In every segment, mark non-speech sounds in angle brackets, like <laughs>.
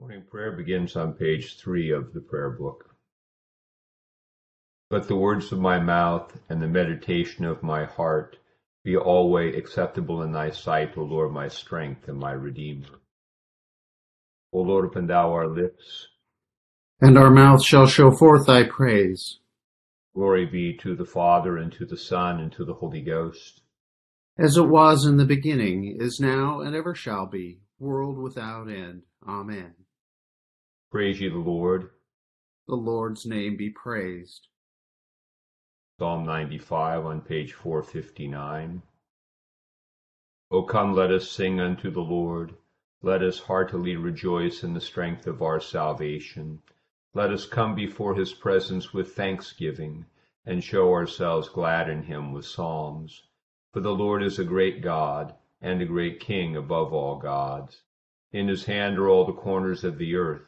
Morning prayer begins on page three of the prayer book. Let the words of my mouth and the meditation of my heart be always acceptable in thy sight, O Lord, my strength and my redeemer. O Lord, open thou our lips. And our mouth shall show forth thy praise. Glory be to the Father, and to the Son, and to the Holy Ghost. As it was in the beginning, is now, and ever shall be, world without end. Amen. Praise ye the Lord. The Lord's name be praised. Psalm 95 on page 459. O come, let us sing unto the Lord. Let us heartily rejoice in the strength of our salvation. Let us come before his presence with thanksgiving, and show ourselves glad in him with psalms. For the Lord is a great God, and a great King above all gods. In his hand are all the corners of the earth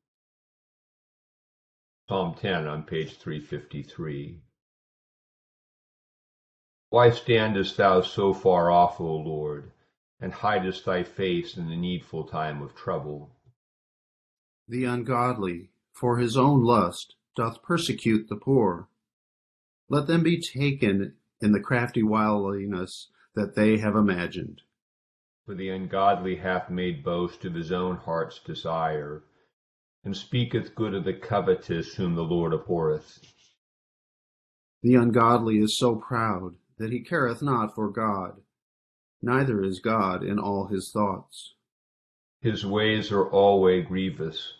Psalm 10 on page 353. Why standest thou so far off, O Lord, and hidest thy face in the needful time of trouble? The ungodly, for his own lust, doth persecute the poor. Let them be taken in the crafty wiliness that they have imagined. For the ungodly hath made boast of his own heart's desire and speaketh good of the covetous whom the Lord abhorreth. The ungodly is so proud that he careth not for God, neither is God in all his thoughts. His ways are alway grievous,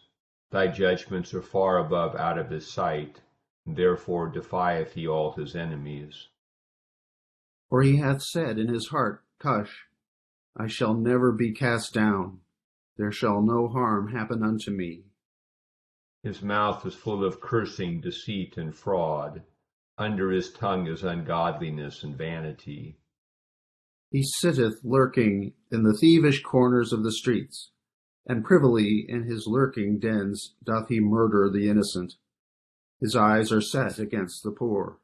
thy judgments are far above out of his sight, and therefore defieth he all his enemies. For he hath said in his heart, Tush, I shall never be cast down, there shall no harm happen unto me. His mouth is full of cursing, deceit, and fraud. Under his tongue is ungodliness and vanity. He sitteth lurking in the thievish corners of the streets, and privily in his lurking dens doth he murder the innocent. His eyes are set against the poor.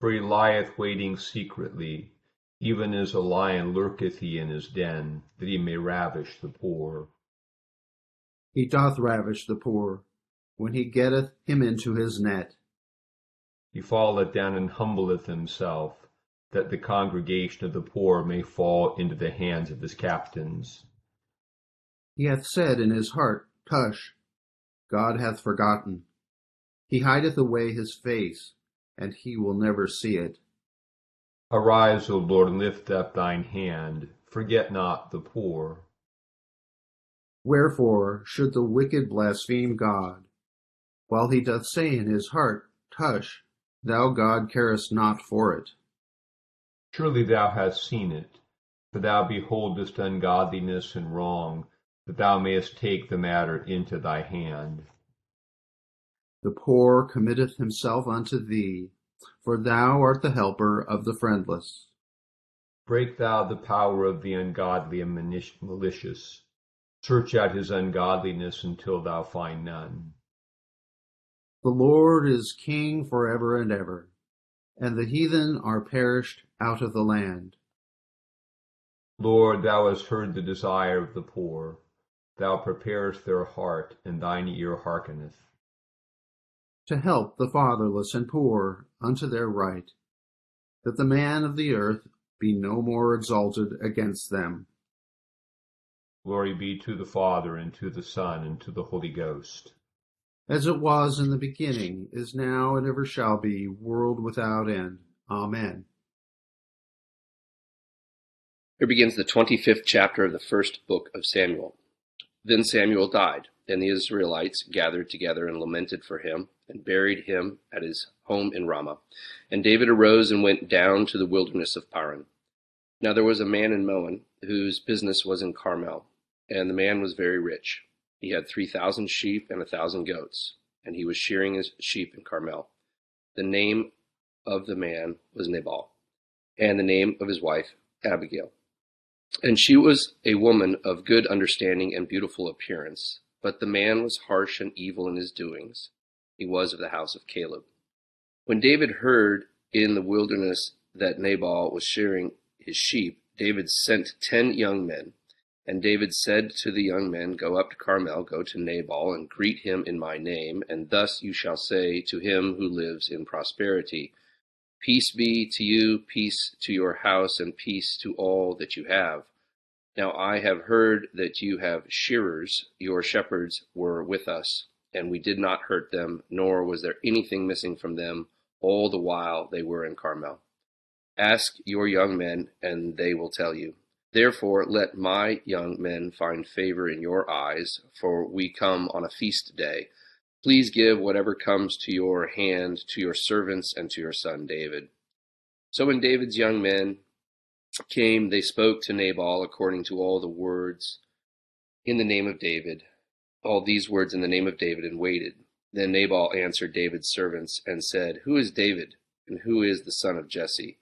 For he lieth waiting secretly, even as a lion lurketh he in his den, that he may ravish the poor. He doth ravish the poor, when he getteth him into his net. He falleth down and humbleth himself, that the congregation of the poor may fall into the hands of his captains. He hath said in his heart, Tush, God hath forgotten. He hideth away his face, and he will never see it. Arise, O Lord, and lift up thine hand. Forget not the poor. Wherefore should the wicked blaspheme God? While he doth say in his heart, Tush, thou God carest not for it. Surely thou hast seen it, for thou beholdest ungodliness and wrong, that thou mayest take the matter into thy hand. The poor committeth himself unto thee, for thou art the helper of the friendless. Break thou the power of the ungodly and malicious. Search out his ungodliness until thou find none. The Lord is king forever and ever, and the heathen are perished out of the land. Lord, thou hast heard the desire of the poor. Thou preparest their heart, and thine ear hearkeneth. To help the fatherless and poor unto their right, that the man of the earth be no more exalted against them. Glory be to the Father, and to the Son, and to the Holy Ghost as it was in the beginning, is now, and ever shall be, world without end. Amen. Here begins the 25th chapter of the first book of Samuel. Then Samuel died, and the Israelites gathered together and lamented for him, and buried him at his home in Ramah. And David arose and went down to the wilderness of Paran. Now there was a man in Maon, whose business was in Carmel, and the man was very rich. He had three thousand sheep and a thousand goats, and he was shearing his sheep in Carmel. The name of the man was Nabal, and the name of his wife Abigail. And she was a woman of good understanding and beautiful appearance. But the man was harsh and evil in his doings. He was of the house of Caleb. When David heard in the wilderness that Nabal was shearing his sheep, David sent ten young men and David said to the young men, Go up to Carmel, go to Nabal, and greet him in my name, and thus you shall say to him who lives in prosperity, Peace be to you, peace to your house, and peace to all that you have. Now I have heard that you have shearers, your shepherds were with us, and we did not hurt them, nor was there anything missing from them all the while they were in Carmel. Ask your young men, and they will tell you. Therefore let my young men find favor in your eyes, for we come on a feast day. Please give whatever comes to your hand to your servants and to your son David. So when David's young men came, they spoke to Nabal according to all the words in the name of David, all these words in the name of David, and waited. Then Nabal answered David's servants and said, Who is David, and who is the son of Jesse?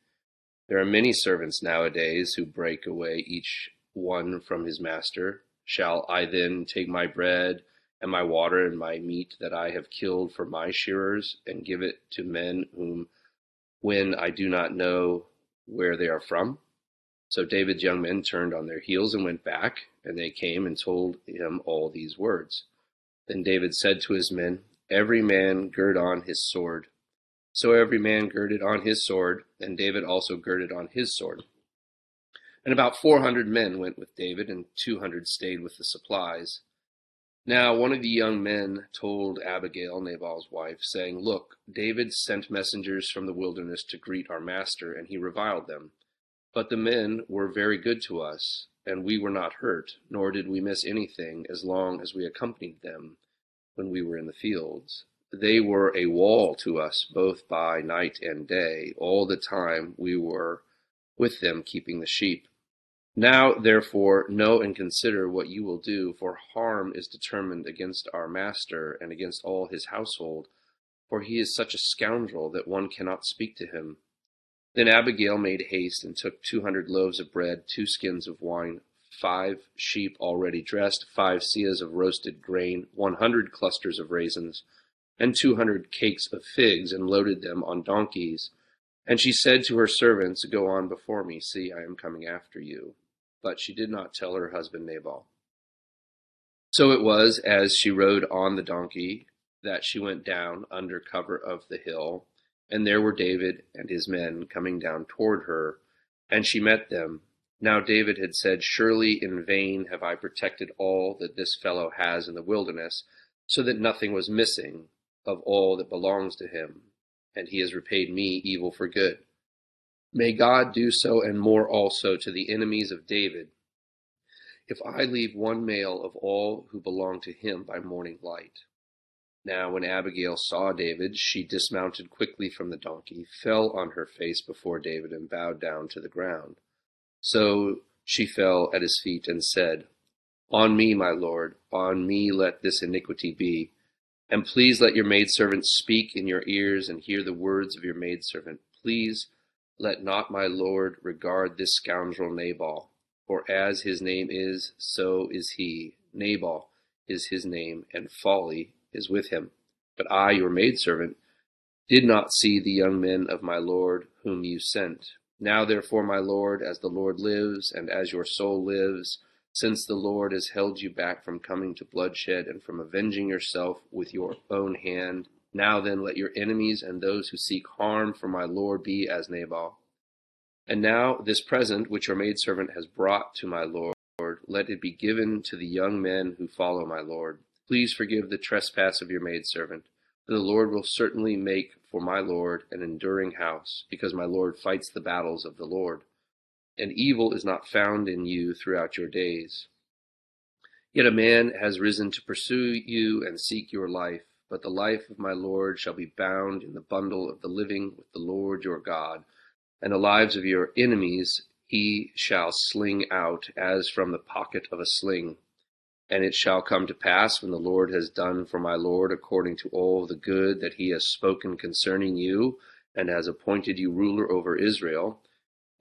There are many servants nowadays who break away each one from his master. Shall I then take my bread and my water and my meat that I have killed for my shearers and give it to men whom when I do not know where they are from? So David's young men turned on their heels and went back, and they came and told him all these words. Then David said to his men, Every man gird on his sword. So every man girded on his sword, and David also girded on his sword. And about four hundred men went with David, and two hundred stayed with the supplies. Now one of the young men told Abigail, Nabal's wife, saying, Look, David sent messengers from the wilderness to greet our master, and he reviled them. But the men were very good to us, and we were not hurt, nor did we miss anything as long as we accompanied them when we were in the fields. They were a wall to us both by night and day, all the time we were with them keeping the sheep. Now, therefore, know and consider what you will do, for harm is determined against our master and against all his household, for he is such a scoundrel that one cannot speak to him. Then Abigail made haste and took two hundred loaves of bread, two skins of wine, five sheep already dressed, five seahs of roasted grain, one hundred clusters of raisins, and two hundred cakes of figs, and loaded them on donkeys. And she said to her servants, Go on before me, see, I am coming after you. But she did not tell her husband Nabal. So it was, as she rode on the donkey, that she went down under cover of the hill, and there were David and his men coming down toward her, and she met them. Now David had said, Surely in vain have I protected all that this fellow has in the wilderness, so that nothing was missing of all that belongs to him, and he has repaid me evil for good. May God do so and more also to the enemies of David, if I leave one male of all who belong to him by morning light. Now, when Abigail saw David, she dismounted quickly from the donkey, fell on her face before David, and bowed down to the ground. So she fell at his feet and said, On me, my lord, on me let this iniquity be and please let your maidservant speak in your ears and hear the words of your maidservant. Please let not my lord regard this scoundrel Nabal, for as his name is, so is he. Nabal is his name, and folly is with him. But I, your maidservant, did not see the young men of my lord whom you sent. Now therefore, my lord, as the Lord lives, and as your soul lives, since the Lord has held you back from coming to bloodshed and from avenging yourself with your own hand, now then let your enemies and those who seek harm for my Lord be as Nabal. And now this present which your maidservant has brought to my Lord, let it be given to the young men who follow my Lord. Please forgive the trespass of your maidservant. For the Lord will certainly make for my Lord an enduring house, because my Lord fights the battles of the Lord. And evil is not found in you throughout your days. Yet a man has risen to pursue you and seek your life, but the life of my Lord shall be bound in the bundle of the living with the Lord your God, and the lives of your enemies he shall sling out as from the pocket of a sling. And it shall come to pass when the Lord has done for my Lord according to all the good that he has spoken concerning you, and has appointed you ruler over Israel,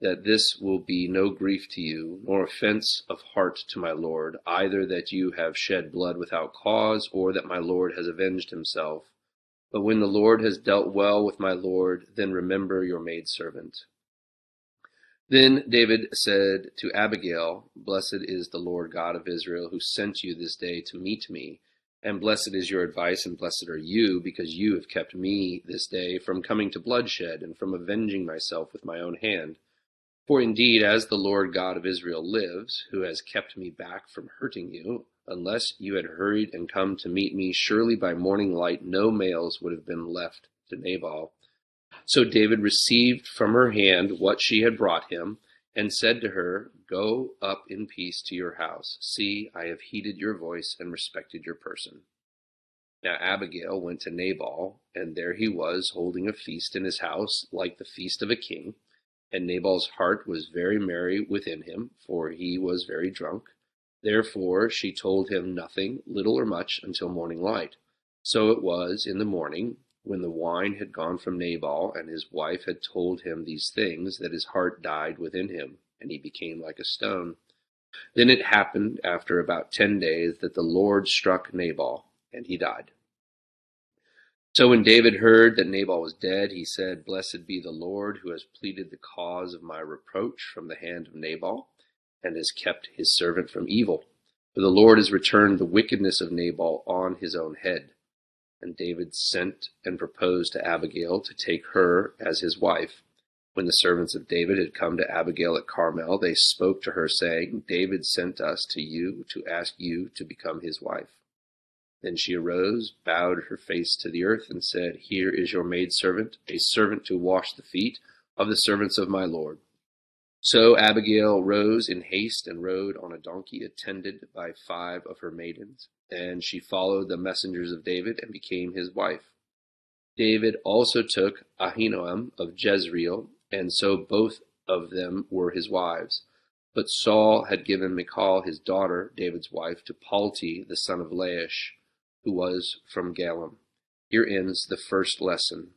that this will be no grief to you, nor offense of heart to my Lord, either that you have shed blood without cause, or that my Lord has avenged himself. But when the Lord has dealt well with my Lord, then remember your maidservant. Then David said to Abigail, Blessed is the Lord God of Israel, who sent you this day to meet me. And blessed is your advice, and blessed are you, because you have kept me this day from coming to bloodshed, and from avenging myself with my own hand. For indeed, as the Lord God of Israel lives, who has kept me back from hurting you, unless you had hurried and come to meet me, surely by morning light no males would have been left to Nabal so David received from her hand what she had brought him, and said to her, Go up in peace to your house. See, I have heeded your voice and respected your person. Now Abigail went to Nabal, and there he was holding a feast in his house, like the feast of a king. And Nabal's heart was very merry within him, for he was very drunk. Therefore she told him nothing, little or much, until morning light. So it was in the morning, when the wine had gone from Nabal, and his wife had told him these things, that his heart died within him, and he became like a stone. Then it happened after about ten days that the Lord struck Nabal, and he died. So when David heard that Nabal was dead, he said, Blessed be the Lord, who has pleaded the cause of my reproach from the hand of Nabal, and has kept his servant from evil. For the Lord has returned the wickedness of Nabal on his own head. And David sent and proposed to Abigail to take her as his wife. When the servants of David had come to Abigail at Carmel, they spoke to her, saying, David sent us to you to ask you to become his wife. Then she arose, bowed her face to the earth, and said, Here is your maidservant, a servant to wash the feet of the servants of my Lord. So Abigail rose in haste and rode on a donkey attended by five of her maidens and she followed the messengers of David and became his wife. David also took Ahinoam of Jezreel, and so both of them were his wives. But Saul had given Michal his daughter, David's wife, to Palti the son of Laish, who was from Gallim. Here ends the first lesson.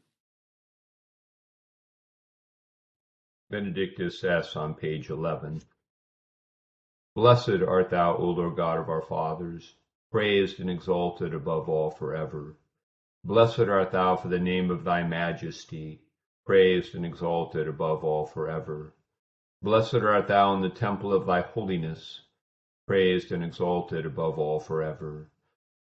Benedictus es on page 11. Blessed art thou, O Lord God of our fathers praised and exalted above all forever. Blessed art thou for the name of thy majesty, praised and exalted above all forever. Blessed art thou in the temple of thy holiness, praised and exalted above all forever.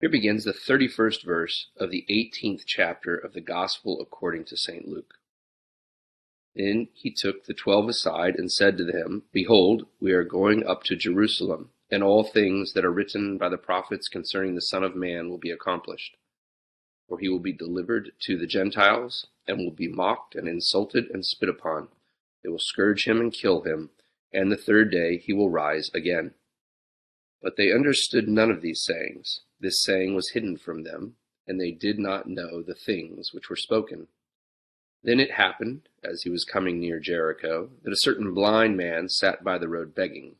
Here begins the 31st verse of the 18th chapter of the Gospel according to St. Luke. Then he took the twelve aside and said to them, Behold, we are going up to Jerusalem and all things that are written by the prophets concerning the Son of Man will be accomplished. For he will be delivered to the Gentiles, and will be mocked and insulted and spit upon. They will scourge him and kill him, and the third day he will rise again. But they understood none of these sayings. This saying was hidden from them, and they did not know the things which were spoken. Then it happened, as he was coming near Jericho, that a certain blind man sat by the road begging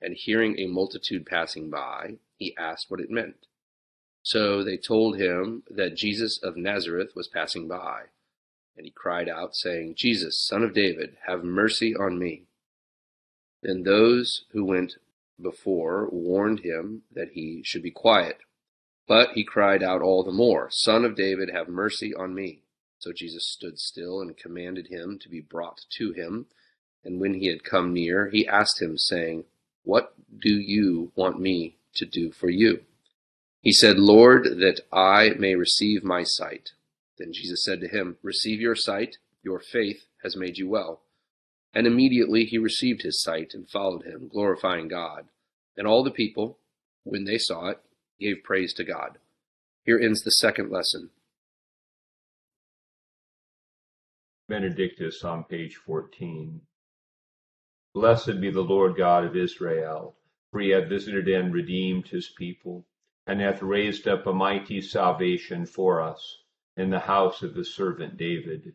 and hearing a multitude passing by, he asked what it meant. So they told him that Jesus of Nazareth was passing by. And he cried out, saying, Jesus, son of David, have mercy on me. Then those who went before warned him that he should be quiet. But he cried out all the more, Son of David, have mercy on me. So Jesus stood still and commanded him to be brought to him. And when he had come near, he asked him, saying, What do you want me to do for you? He said, Lord, that I may receive my sight. Then Jesus said to him, Receive your sight, your faith has made you well. And immediately he received his sight and followed him, glorifying God. And all the people, when they saw it, gave praise to God. Here ends the second lesson. Benedictus on page 14. Blessed be the Lord God of Israel, for he hath visited and redeemed his people, and hath raised up a mighty salvation for us in the house of his servant David,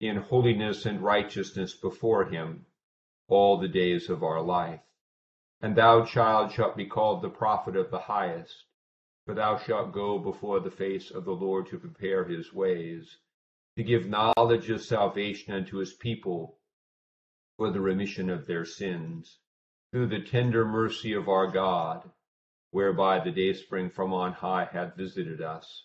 in holiness and righteousness before him, all the days of our life. And thou, child, shalt be called the prophet of the highest, for thou shalt go before the face of the Lord to prepare his ways to give knowledge of salvation unto his people for the remission of their sins, through the tender mercy of our God, whereby the dayspring from on high hath visited us,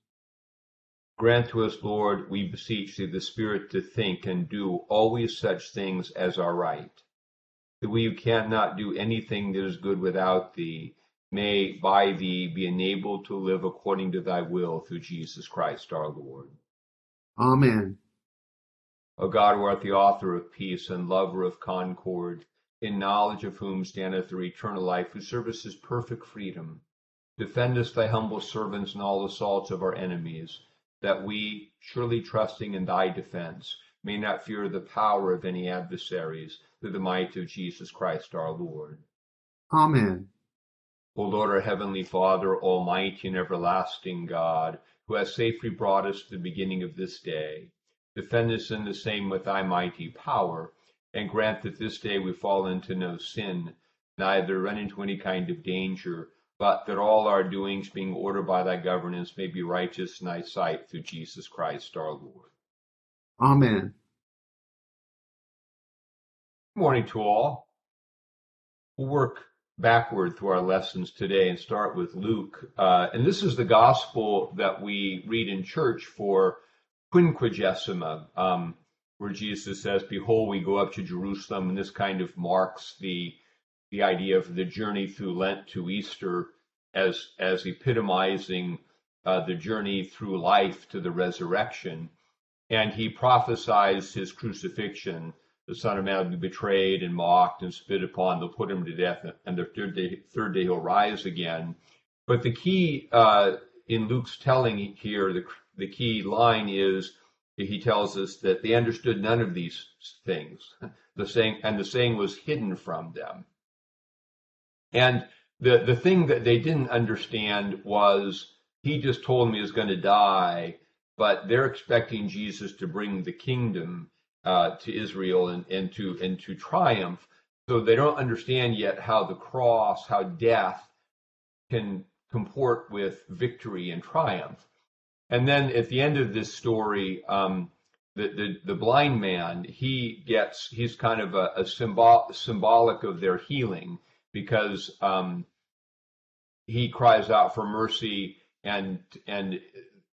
Grant to us, Lord, we beseech thee, the Spirit to think and do always such things as are right. That we who cannot do anything that is good without thee, may by thee be enabled to live according to thy will through Jesus Christ our Lord. Amen. O God, who art the author of peace and lover of concord, in knowledge of whom standeth the eternal life, whose service is perfect freedom. Defendest thy humble servants in all assaults of our enemies, that we, surely trusting in thy defense, may not fear the power of any adversaries, through the might of Jesus Christ our Lord. Amen. O Lord, our heavenly Father, almighty and everlasting God, who hast safely brought us to the beginning of this day, defend us in the same with thy mighty power and grant that this day we fall into no sin, neither run into any kind of danger, but that all our doings, being ordered by thy governance, may be righteous in thy sight through Jesus Christ our Lord. Amen. Good morning to all. We'll work backward through our lessons today and start with Luke. Uh, and this is the gospel that we read in church for Quinquagesima, um, where Jesus says, "Behold, we go up to Jerusalem," and this kind of marks the the idea of the journey through Lent to Easter as as epitomizing uh, the journey through life to the resurrection. And he prophesies his crucifixion. The Son of Man will be betrayed and mocked and spit upon. They'll put him to death, and the third day, third day he'll rise again. But the key uh, in Luke's telling here, the, the key line is he tells us that they understood none of these things. <laughs> The saying, and the saying was hidden from them. And the, the thing that they didn't understand was he just told me he's going to die, but they're expecting Jesus to bring the kingdom uh, to Israel and, and to and to triumph. So they don't understand yet how the cross, how death can comport with victory and triumph. And then at the end of this story, um, the, the, the blind man, he gets, he's kind of a, a symbol, symbolic of their healing because um, he cries out for mercy and and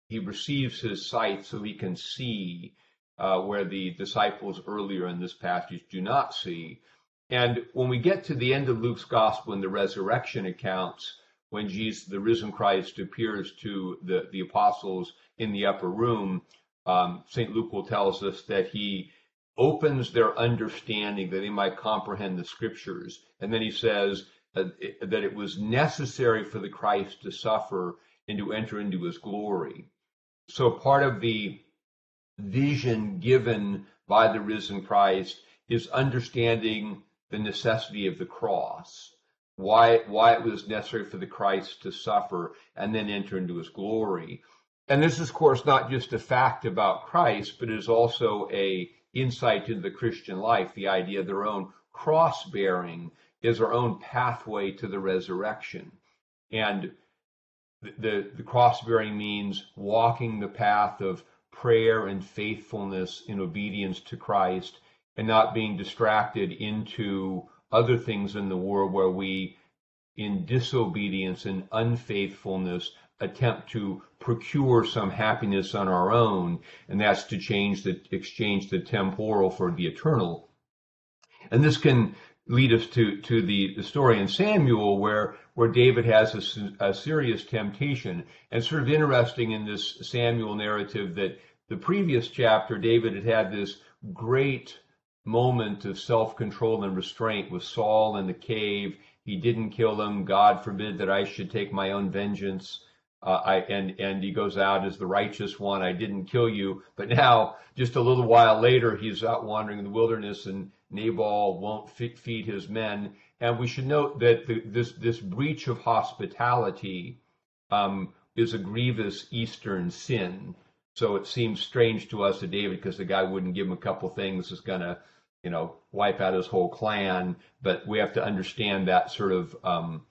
he receives his sight so he can see uh, where the disciples earlier in this passage do not see. And when we get to the end of Luke's gospel in the resurrection accounts, when Jesus, the risen Christ, appears to the, the apostles in the upper room, um, St. Luke will tell us that he opens their understanding that they might comprehend the scriptures. And then he says uh, that it was necessary for the Christ to suffer and to enter into his glory. So part of the vision given by the risen Christ is understanding the necessity of the cross, why why it was necessary for the Christ to suffer and then enter into his glory. And this is of course not just a fact about Christ, but is also a insight into the Christian life, the idea of their own cross bearing is our own pathway to the resurrection. And the, the cross bearing means walking the path of prayer and faithfulness in obedience to Christ and not being distracted into other things in the world where we, in disobedience and unfaithfulness, attempt to procure some happiness on our own, and that's to change the exchange the temporal for the eternal. And this can lead us to to the, the story in Samuel where where David has a, a, serious temptation. And sort of interesting in this Samuel narrative that the previous chapter, David had had this great moment of self control and restraint with Saul in the cave. He didn't kill him. God forbid that I should take my own vengeance. Uh, I, and and he goes out as the righteous one. I didn't kill you, but now just a little while later, he's out wandering in the wilderness, and Nabal won't feed his men. And we should note that the, this this breach of hospitality um, is a grievous Eastern sin. So it seems strange to us to David because the guy wouldn't give him a couple things is going to, you know, wipe out his whole clan. But we have to understand that sort of um,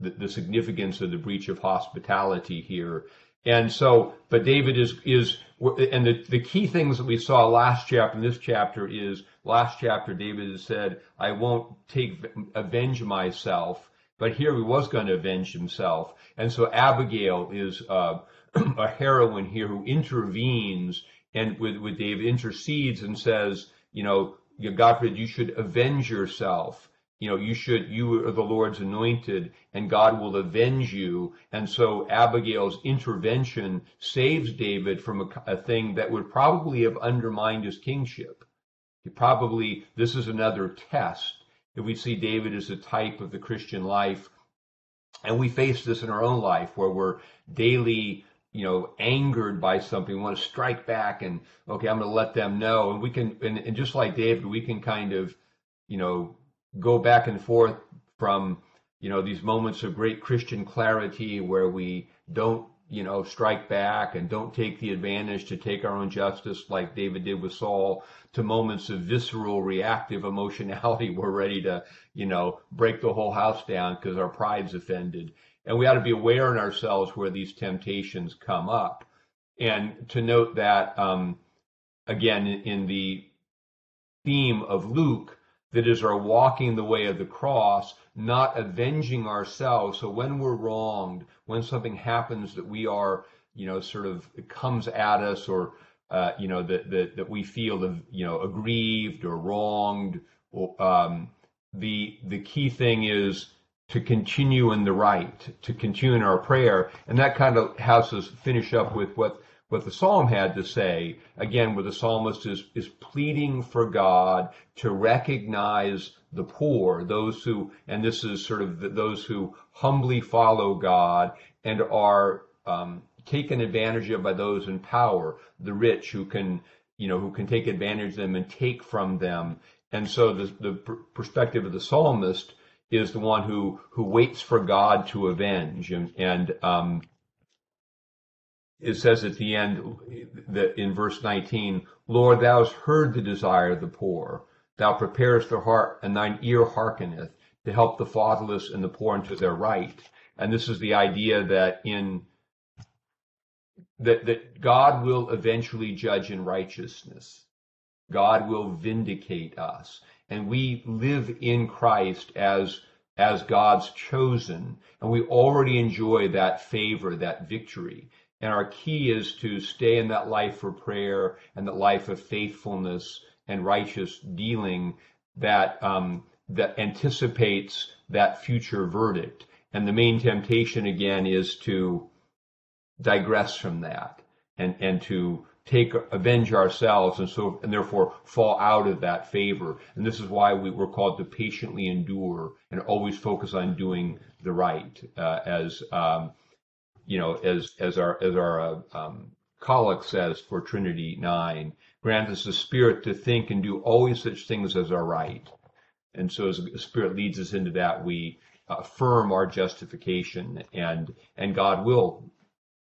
the, the significance of the breach of hospitality here. And so, but David is is and the, the key things that we saw last chapter in this chapter is last chapter David has said, I won't take avenge myself, but here he was going to avenge himself. And so Abigail is uh, <clears throat> a heroine here who intervenes and with, with David intercedes and says, you know, God forbid you should avenge yourself you know, you should, you are the Lord's anointed and God will avenge you. And so Abigail's intervention saves David from a, a thing that would probably have undermined his kingship. He probably, this is another test that we see David as a type of the Christian life. And we face this in our own life where we're daily, you know, angered by something. We want to strike back and, okay, I'm going to let them know. And we can, and, and just like David, we can kind of, you know, go back and forth from you know these moments of great Christian clarity where we don't you know strike back and don't take the advantage to take our own justice like David did with Saul to moments of visceral reactive emotionality <laughs> we're ready to you know break the whole house down because our pride's offended. And we ought to be aware in ourselves where these temptations come up. And to note that um, again in the theme of Luke that is our walking the way of the cross, not avenging ourselves. So when we're wronged, when something happens that we are, you know, sort of comes at us or uh, you know, that, that, that we feel, you know, aggrieved or wronged. or, Um, the, the key thing is to continue in the right, to continue in our prayer. And that kind of has us finish up with what, what the psalm had to say, again, where the psalmist is, is pleading for God to recognize the poor, those who, and this is sort of the, those who humbly follow God and are um, taken advantage of by those in power, the rich who can, you know, who can take advantage of them and take from them. And so the, the perspective of the psalmist is the one who, who waits for God to avenge. And, and um, it says at the end that in verse 19, Lord, thou hast heard the desire of the poor. Thou preparest their heart, and thine ear hearkeneth to help the fatherless and the poor unto their right. And this is the idea that in that, that God will eventually judge in righteousness. God will vindicate us. And we live in Christ as, as God's chosen. And we already enjoy that favor, that victory. And our key is to stay in that life for prayer and that life of faithfulness and righteous dealing that, um, that anticipates that future verdict. And the main temptation again is to digress from that and, and to take avenge ourselves and so and therefore fall out of that favor and this is why we were called to patiently endure and always focus on doing the right uh, as um, you know as as our as our uh, um, says for trinity 9 grant us the spirit to think and do always such things as are right and so as the spirit leads us into that we affirm our justification and and god will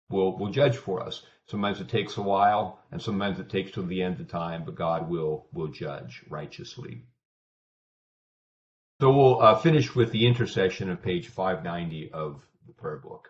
will will judge for us. Sometimes it takes a while, and sometimes it takes till the end of time, but God will will judge righteously. So we'll uh, finish with the intercession of page 590 of the prayer book.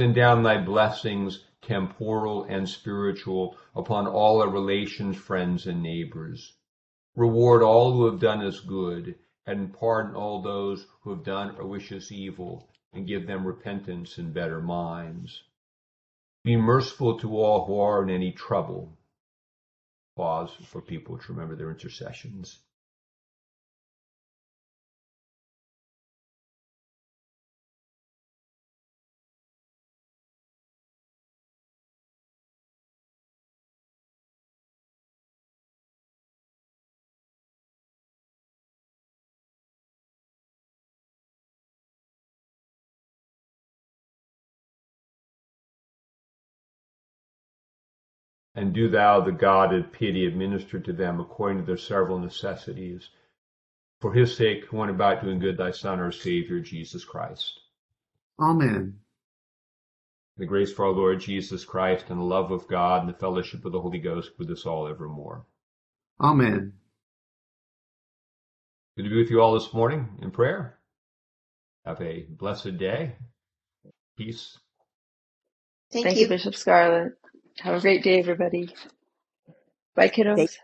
Send down thy blessings, temporal and spiritual, upon all our relations, friends, and neighbors. Reward all who have done us good and pardon all those who have done or wish us evil, and give them repentance and better minds. Be merciful to all who are in any trouble. Pause for people to remember their intercessions. And do thou, the God of pity, administer to them according to their several necessities. For his sake, who went about doing good, thy Son, our Savior, Jesus Christ. Amen. The grace for our Lord Jesus Christ and the love of God and the fellowship of the Holy Ghost with us all evermore. Amen. Good to be with you all this morning in prayer. Have a blessed day. Peace. Thank, Thank you. you, Bishop Scarlett. Have a great day, everybody. Bye, kiddos.